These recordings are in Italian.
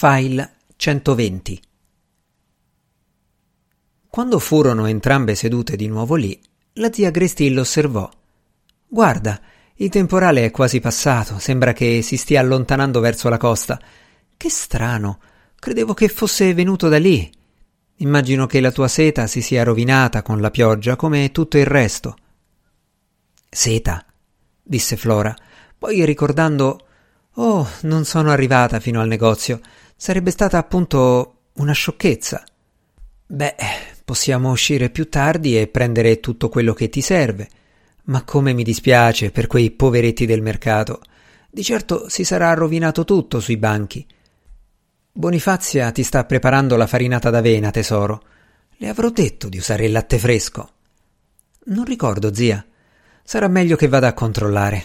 File 120 Quando furono entrambe sedute di nuovo lì, la zia Grestil osservò. Guarda, il temporale è quasi passato, sembra che si stia allontanando verso la costa. Che strano, credevo che fosse venuto da lì. Immagino che la tua seta si sia rovinata con la pioggia come tutto il resto. Seta, disse Flora, poi ricordando Oh, non sono arrivata fino al negozio. Sarebbe stata appunto una sciocchezza. Beh, possiamo uscire più tardi e prendere tutto quello che ti serve. Ma come mi dispiace per quei poveretti del mercato. Di certo si sarà rovinato tutto sui banchi. Bonifazia ti sta preparando la farinata d'avena, tesoro. Le avrò detto di usare il latte fresco. Non ricordo, zia. Sarà meglio che vada a controllare.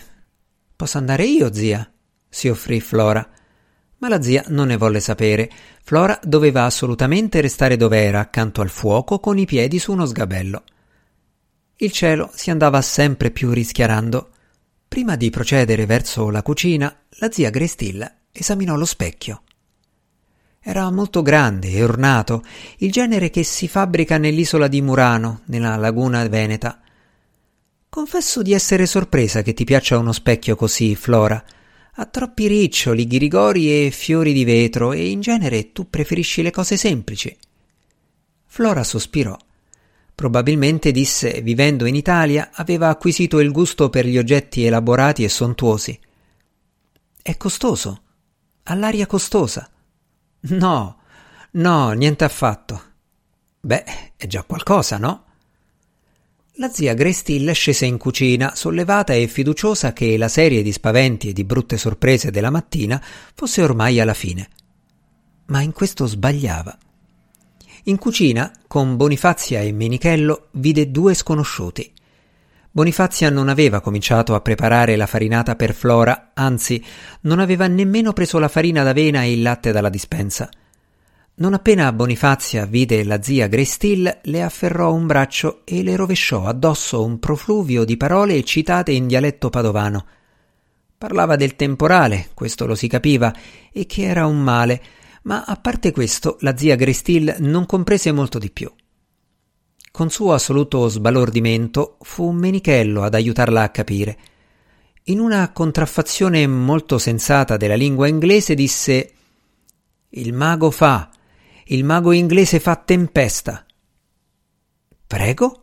Posso andare io, zia? si offrì Flora. Ma la zia non ne volle sapere. Flora doveva assolutamente restare dov'era, accanto al fuoco, con i piedi su uno sgabello. Il cielo si andava sempre più rischiarando. Prima di procedere verso la cucina, la zia Grestilla esaminò lo specchio. Era molto grande e ornato, il genere che si fabbrica nell'isola di Murano, nella laguna veneta. Confesso di essere sorpresa che ti piaccia uno specchio così, Flora, ha troppi riccioli, ghirigori e fiori di vetro e in genere tu preferisci le cose semplici. Flora sospirò. Probabilmente disse, vivendo in Italia, aveva acquisito il gusto per gli oggetti elaborati e sontuosi. È costoso. Ha l'aria costosa. No, no, niente affatto. Beh, è già qualcosa, no? La zia Grestill scese in cucina, sollevata e fiduciosa che la serie di spaventi e di brutte sorprese della mattina fosse ormai alla fine. Ma in questo sbagliava. In cucina, con Bonifazia e Menichello, vide due sconosciuti. Bonifazia non aveva cominciato a preparare la farinata per Flora, anzi, non aveva nemmeno preso la farina d'avena e il latte dalla dispensa. Non appena Bonifazia vide la zia Grestill, le afferrò un braccio e le rovesciò addosso un profluvio di parole citate in dialetto padovano. Parlava del temporale, questo lo si capiva, e che era un male, ma a parte questo la zia Grestill non comprese molto di più. Con suo assoluto sbalordimento fu Menichello ad aiutarla a capire. In una contraffazione molto sensata della lingua inglese disse Il mago fa, il mago inglese fa tempesta. Prego?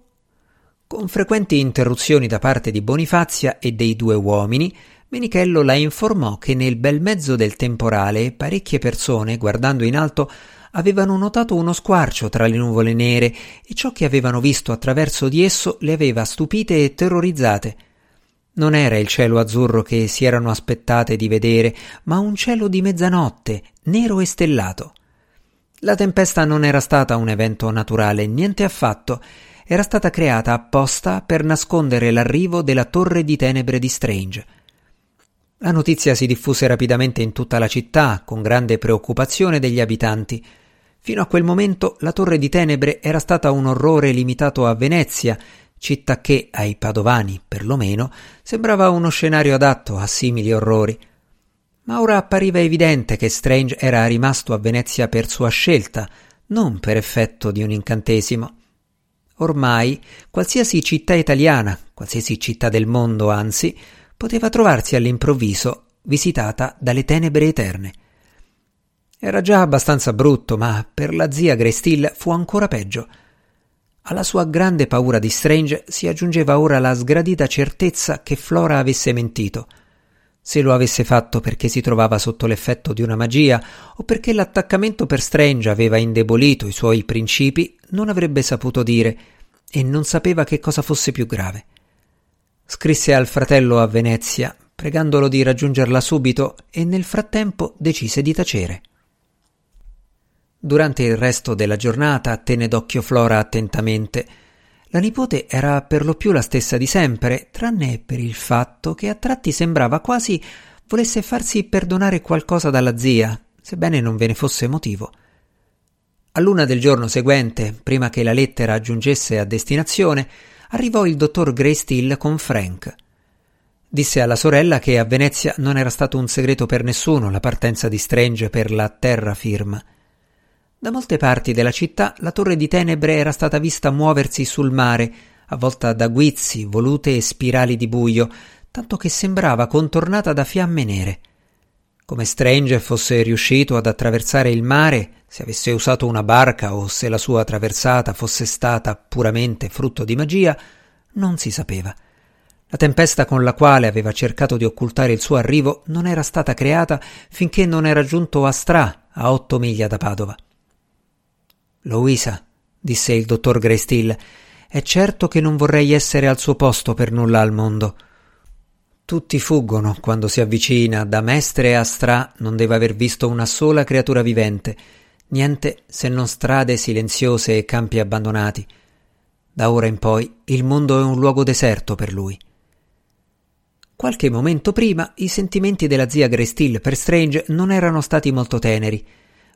Con frequenti interruzioni da parte di Bonifazia e dei due uomini, Menichello la informò che nel bel mezzo del temporale parecchie persone, guardando in alto, avevano notato uno squarcio tra le nuvole nere e ciò che avevano visto attraverso di esso le aveva stupite e terrorizzate. Non era il cielo azzurro che si erano aspettate di vedere, ma un cielo di mezzanotte, nero e stellato. La tempesta non era stata un evento naturale, niente affatto. Era stata creata apposta per nascondere l'arrivo della torre di tenebre di Strange. La notizia si diffuse rapidamente in tutta la città, con grande preoccupazione degli abitanti. Fino a quel momento la torre di tenebre era stata un orrore limitato a Venezia, città che, ai padovani perlomeno, sembrava uno scenario adatto a simili orrori ma ora appariva evidente che Strange era rimasto a Venezia per sua scelta, non per effetto di un incantesimo. Ormai qualsiasi città italiana, qualsiasi città del mondo anzi, poteva trovarsi all'improvviso visitata dalle tenebre eterne. Era già abbastanza brutto, ma per la zia Grestill fu ancora peggio. Alla sua grande paura di Strange si aggiungeva ora la sgradita certezza che Flora avesse mentito – se lo avesse fatto perché si trovava sotto l'effetto di una magia o perché l'attaccamento per Strange aveva indebolito i suoi principi, non avrebbe saputo dire e non sapeva che cosa fosse più grave. Scrisse al fratello a Venezia, pregandolo di raggiungerla subito e nel frattempo decise di tacere. Durante il resto della giornata tenne d'occhio Flora attentamente la nipote era per lo più la stessa di sempre, tranne per il fatto che a tratti sembrava quasi volesse farsi perdonare qualcosa dalla zia, sebbene non ve ne fosse motivo. A luna del giorno seguente, prima che la lettera giungesse a destinazione, arrivò il dottor Greystill con Frank. Disse alla sorella che a Venezia non era stato un segreto per nessuno la partenza di Strange per la terra firma. Da molte parti della città la torre di tenebre era stata vista muoversi sul mare, avvolta da guizzi, volute e spirali di buio, tanto che sembrava contornata da fiamme nere. Come Strange fosse riuscito ad attraversare il mare, se avesse usato una barca o se la sua traversata fosse stata puramente frutto di magia, non si sapeva. La tempesta con la quale aveva cercato di occultare il suo arrivo non era stata creata finché non era giunto a Stra, a otto miglia da Padova. Louisa, disse il dottor Greystill, è certo che non vorrei essere al suo posto per nulla al mondo. Tutti fuggono quando si avvicina, da Mestre a Stra non deve aver visto una sola creatura vivente, niente se non strade silenziose e campi abbandonati. Da ora in poi il mondo è un luogo deserto per lui. Qualche momento prima i sentimenti della zia Grestill per Strange non erano stati molto teneri,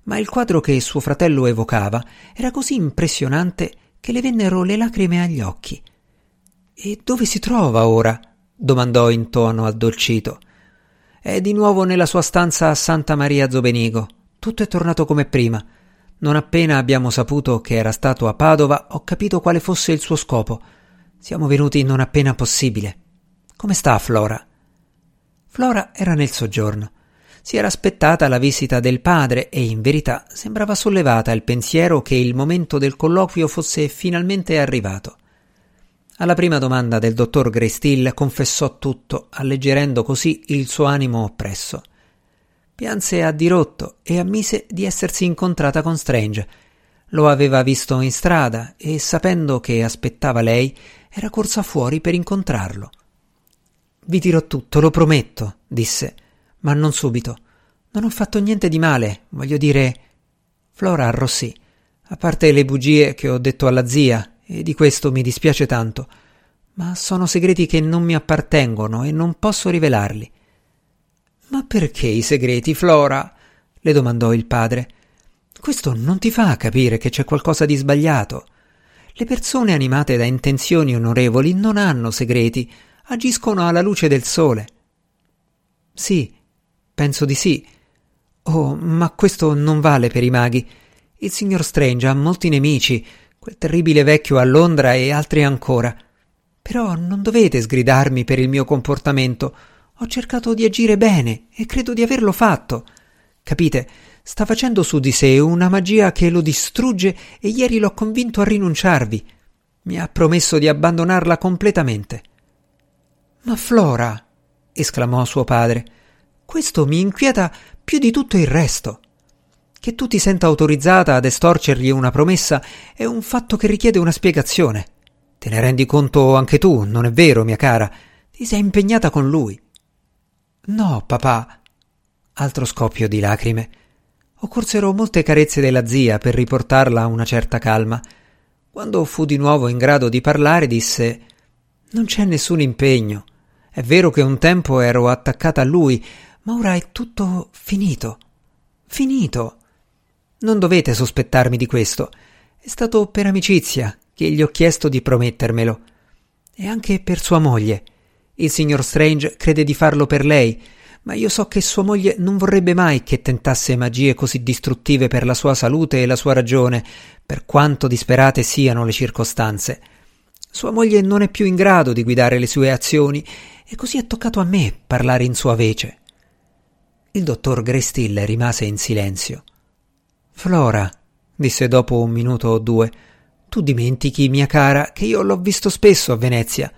ma il quadro che suo fratello evocava era così impressionante che le vennero le lacrime agli occhi. E dove si trova ora? domandò in tono addolcito. È di nuovo nella sua stanza a Santa Maria Zobenigo. Tutto è tornato come prima. Non appena abbiamo saputo che era stato a Padova, ho capito quale fosse il suo scopo. Siamo venuti non appena possibile. Come sta Flora? Flora era nel soggiorno. Si era aspettata la visita del padre e in verità sembrava sollevata il pensiero che il momento del colloquio fosse finalmente arrivato. Alla prima domanda del dottor Greystill confessò tutto, alleggerendo così il suo animo oppresso. Pianse a dirotto e ammise di essersi incontrata con Strange. Lo aveva visto in strada e, sapendo che aspettava lei, era corsa fuori per incontrarlo. Vi dirò tutto, lo prometto, disse, ma non subito. Non ho fatto niente di male, voglio dire. Flora arrossì, a parte le bugie che ho detto alla zia, e di questo mi dispiace tanto, ma sono segreti che non mi appartengono e non posso rivelarli. Ma perché i segreti, Flora? le domandò il padre. Questo non ti fa capire che c'è qualcosa di sbagliato. Le persone animate da intenzioni onorevoli non hanno segreti, agiscono alla luce del sole. Sì, penso di sì. Oh, ma questo non vale per i maghi. Il signor Strange ha molti nemici, quel terribile vecchio a Londra e altri ancora. Però non dovete sgridarmi per il mio comportamento. Ho cercato di agire bene e credo di averlo fatto. Capite, sta facendo su di sé una magia che lo distrugge e ieri l'ho convinto a rinunciarvi. Mi ha promesso di abbandonarla completamente. Ma Flora, esclamò suo padre, questo mi inquieta più di tutto il resto. Che tu ti senta autorizzata ad estorcergli una promessa è un fatto che richiede una spiegazione. Te ne rendi conto anche tu, non è vero, mia cara? Ti sei impegnata con lui. No, papà. Altro scoppio di lacrime. Occorsero molte carezze della zia per riportarla a una certa calma. Quando fu di nuovo in grado di parlare, disse: Non c'è nessun impegno. È vero che un tempo ero attaccata a lui, ma ora è tutto finito. Finito. Non dovete sospettarmi di questo. È stato per amicizia che gli ho chiesto di promettermelo. E anche per sua moglie. Il signor Strange crede di farlo per lei, ma io so che sua moglie non vorrebbe mai che tentasse magie così distruttive per la sua salute e la sua ragione, per quanto disperate siano le circostanze. Sua moglie non è più in grado di guidare le sue azioni e così è toccato a me parlare in sua vece. Il dottor Grestill rimase in silenzio. Flora, disse dopo un minuto o due, tu dimentichi, mia cara, che io l'ho visto spesso a Venezia.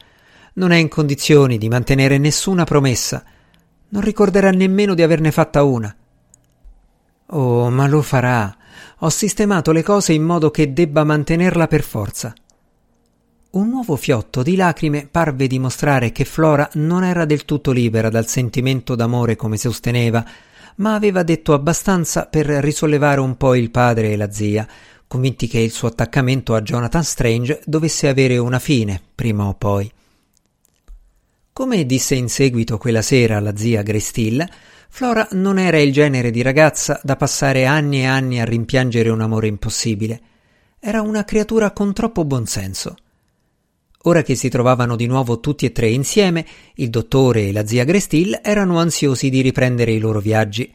Non è in condizioni di mantenere nessuna promessa. Non ricorderà nemmeno di averne fatta una. Oh, ma lo farà. Ho sistemato le cose in modo che debba mantenerla per forza. Un nuovo fiotto di lacrime parve dimostrare che Flora non era del tutto libera dal sentimento d'amore come sosteneva, ma aveva detto abbastanza per risollevare un po' il padre e la zia, convinti che il suo attaccamento a Jonathan Strange dovesse avere una fine, prima o poi. Come disse in seguito quella sera la zia Grestill, Flora non era il genere di ragazza da passare anni e anni a rimpiangere un amore impossibile. Era una creatura con troppo buonsenso. Ora che si trovavano di nuovo tutti e tre insieme, il dottore e la zia Grestil erano ansiosi di riprendere i loro viaggi.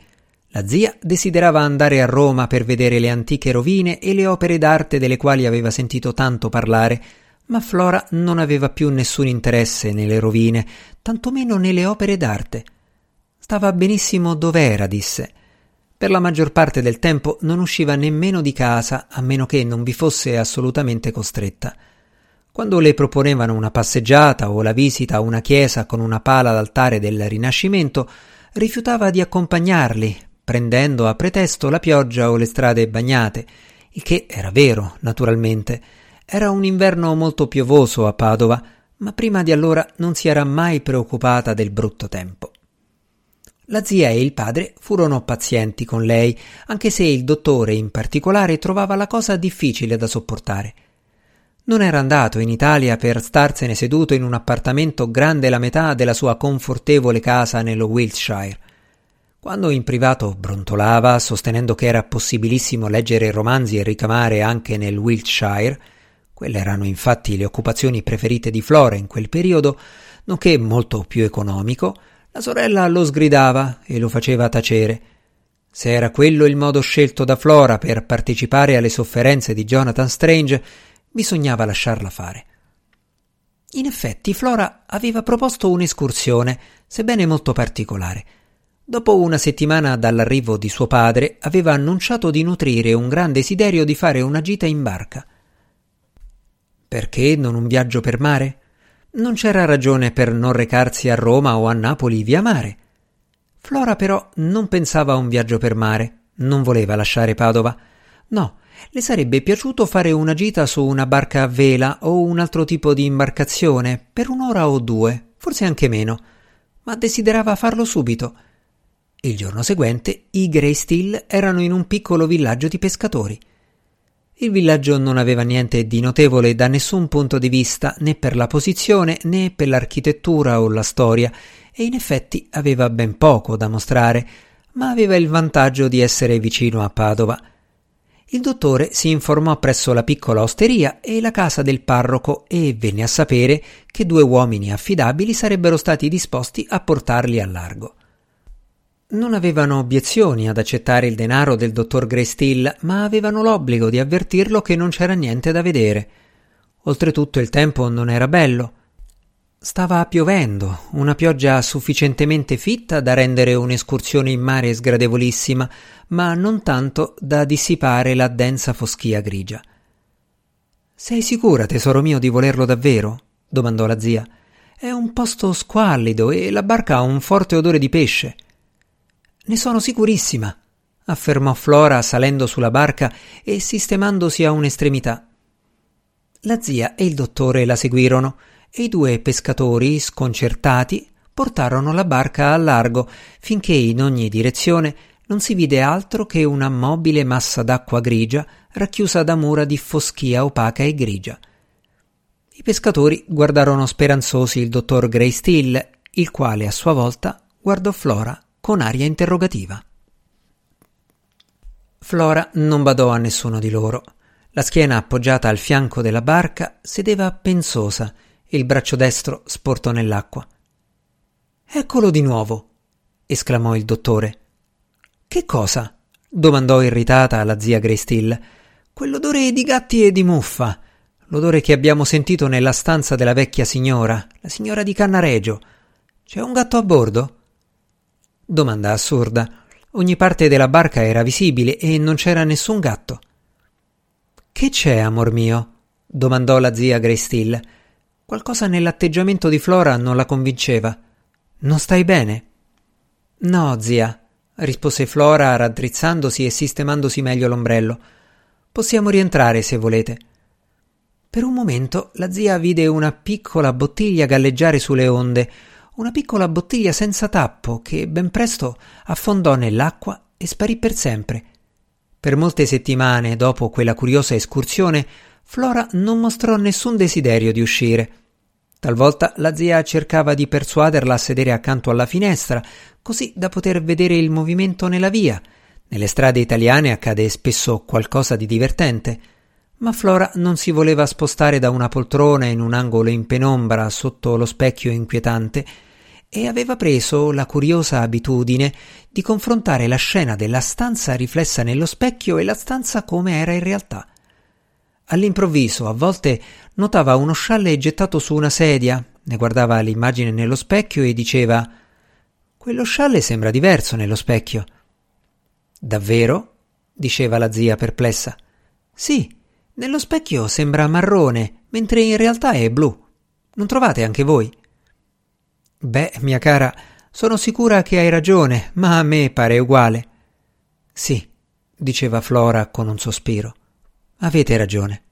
La zia desiderava andare a Roma per vedere le antiche rovine e le opere d'arte delle quali aveva sentito tanto parlare, ma Flora non aveva più nessun interesse nelle rovine, tantomeno nelle opere d'arte. Stava benissimo dov'era, disse. Per la maggior parte del tempo non usciva nemmeno di casa, a meno che non vi fosse assolutamente costretta. Quando le proponevano una passeggiata o la visita a una chiesa con una pala d'altare del Rinascimento, rifiutava di accompagnarli, prendendo a pretesto la pioggia o le strade bagnate, il che era vero, naturalmente. Era un inverno molto piovoso a Padova, ma prima di allora non si era mai preoccupata del brutto tempo. La zia e il padre furono pazienti con lei, anche se il dottore in particolare trovava la cosa difficile da sopportare. Non era andato in Italia per starsene seduto in un appartamento grande la metà della sua confortevole casa nello Wiltshire. Quando in privato brontolava, sostenendo che era possibilissimo leggere romanzi e ricamare anche nel Wiltshire, quelle erano infatti le occupazioni preferite di Flora in quel periodo, nonché molto più economico, la sorella lo sgridava e lo faceva tacere. Se era quello il modo scelto da Flora per partecipare alle sofferenze di Jonathan Strange, bisognava lasciarla fare. In effetti Flora aveva proposto un'escursione, sebbene molto particolare. Dopo una settimana dall'arrivo di suo padre, aveva annunciato di nutrire un gran desiderio di fare una gita in barca. Perché non un viaggio per mare? Non c'era ragione per non recarsi a Roma o a Napoli via mare. Flora però non pensava a un viaggio per mare, non voleva lasciare Padova. No, le sarebbe piaciuto fare una gita su una barca a vela o un altro tipo di imbarcazione per un'ora o due, forse anche meno, ma desiderava farlo subito. Il giorno seguente i Grey Steel erano in un piccolo villaggio di pescatori. Il villaggio non aveva niente di notevole da nessun punto di vista, né per la posizione né per l'architettura o la storia, e in effetti aveva ben poco da mostrare, ma aveva il vantaggio di essere vicino a Padova il dottore si informò presso la piccola osteria e la casa del parroco e venne a sapere che due uomini affidabili sarebbero stati disposti a portarli al largo. Non avevano obiezioni ad accettare il denaro del dottor Greystill, ma avevano l'obbligo di avvertirlo che non c'era niente da vedere. Oltretutto il tempo non era bello. Stava piovendo, una pioggia sufficientemente fitta da rendere un'escursione in mare sgradevolissima, ma non tanto da dissipare la densa foschia grigia. Sei sicura, tesoro mio, di volerlo davvero? domandò la zia. È un posto squallido e la barca ha un forte odore di pesce. Ne sono sicurissima, affermò Flora salendo sulla barca e sistemandosi a un'estremità. La zia e il dottore la seguirono e i due pescatori, sconcertati, portarono la barca a largo finché in ogni direzione non si vide altro che una mobile massa d'acqua grigia racchiusa da mura di foschia opaca e grigia. I pescatori guardarono speranzosi il dottor Greystill, il quale a sua volta guardò Flora con aria interrogativa. Flora non badò a nessuno di loro. La schiena appoggiata al fianco della barca sedeva pensosa il braccio destro sportò nell'acqua. Eccolo di nuovo, esclamò il dottore. Che cosa? domandò irritata la zia Greystill. Quell'odore di gatti e di muffa, l'odore che abbiamo sentito nella stanza della vecchia signora, la signora di Cannaregio. C'è un gatto a bordo? Domanda assurda. Ogni parte della barca era visibile e non c'era nessun gatto. Che c'è, amor mio? domandò la zia Greystill. Qualcosa nell'atteggiamento di Flora non la convinceva. Non stai bene? No, zia, rispose Flora raddrizzandosi e sistemandosi meglio l'ombrello. Possiamo rientrare se volete. Per un momento la zia vide una piccola bottiglia galleggiare sulle onde, una piccola bottiglia senza tappo che ben presto affondò nell'acqua e sparì per sempre. Per molte settimane dopo quella curiosa escursione, Flora non mostrò nessun desiderio di uscire. Talvolta la zia cercava di persuaderla a sedere accanto alla finestra, così da poter vedere il movimento nella via. Nelle strade italiane accade spesso qualcosa di divertente. Ma Flora non si voleva spostare da una poltrona in un angolo in penombra sotto lo specchio inquietante e aveva preso la curiosa abitudine di confrontare la scena della stanza riflessa nello specchio e la stanza come era in realtà. All'improvviso, a volte, notava uno scialle gettato su una sedia, ne guardava l'immagine nello specchio e diceva Quello scialle sembra diverso nello specchio. Davvero? diceva la zia perplessa. Sì, nello specchio sembra marrone, mentre in realtà è blu. Non trovate anche voi? Beh, mia cara, sono sicura che hai ragione, ma a me pare uguale. Sì, diceva Flora con un sospiro. Avete ragione.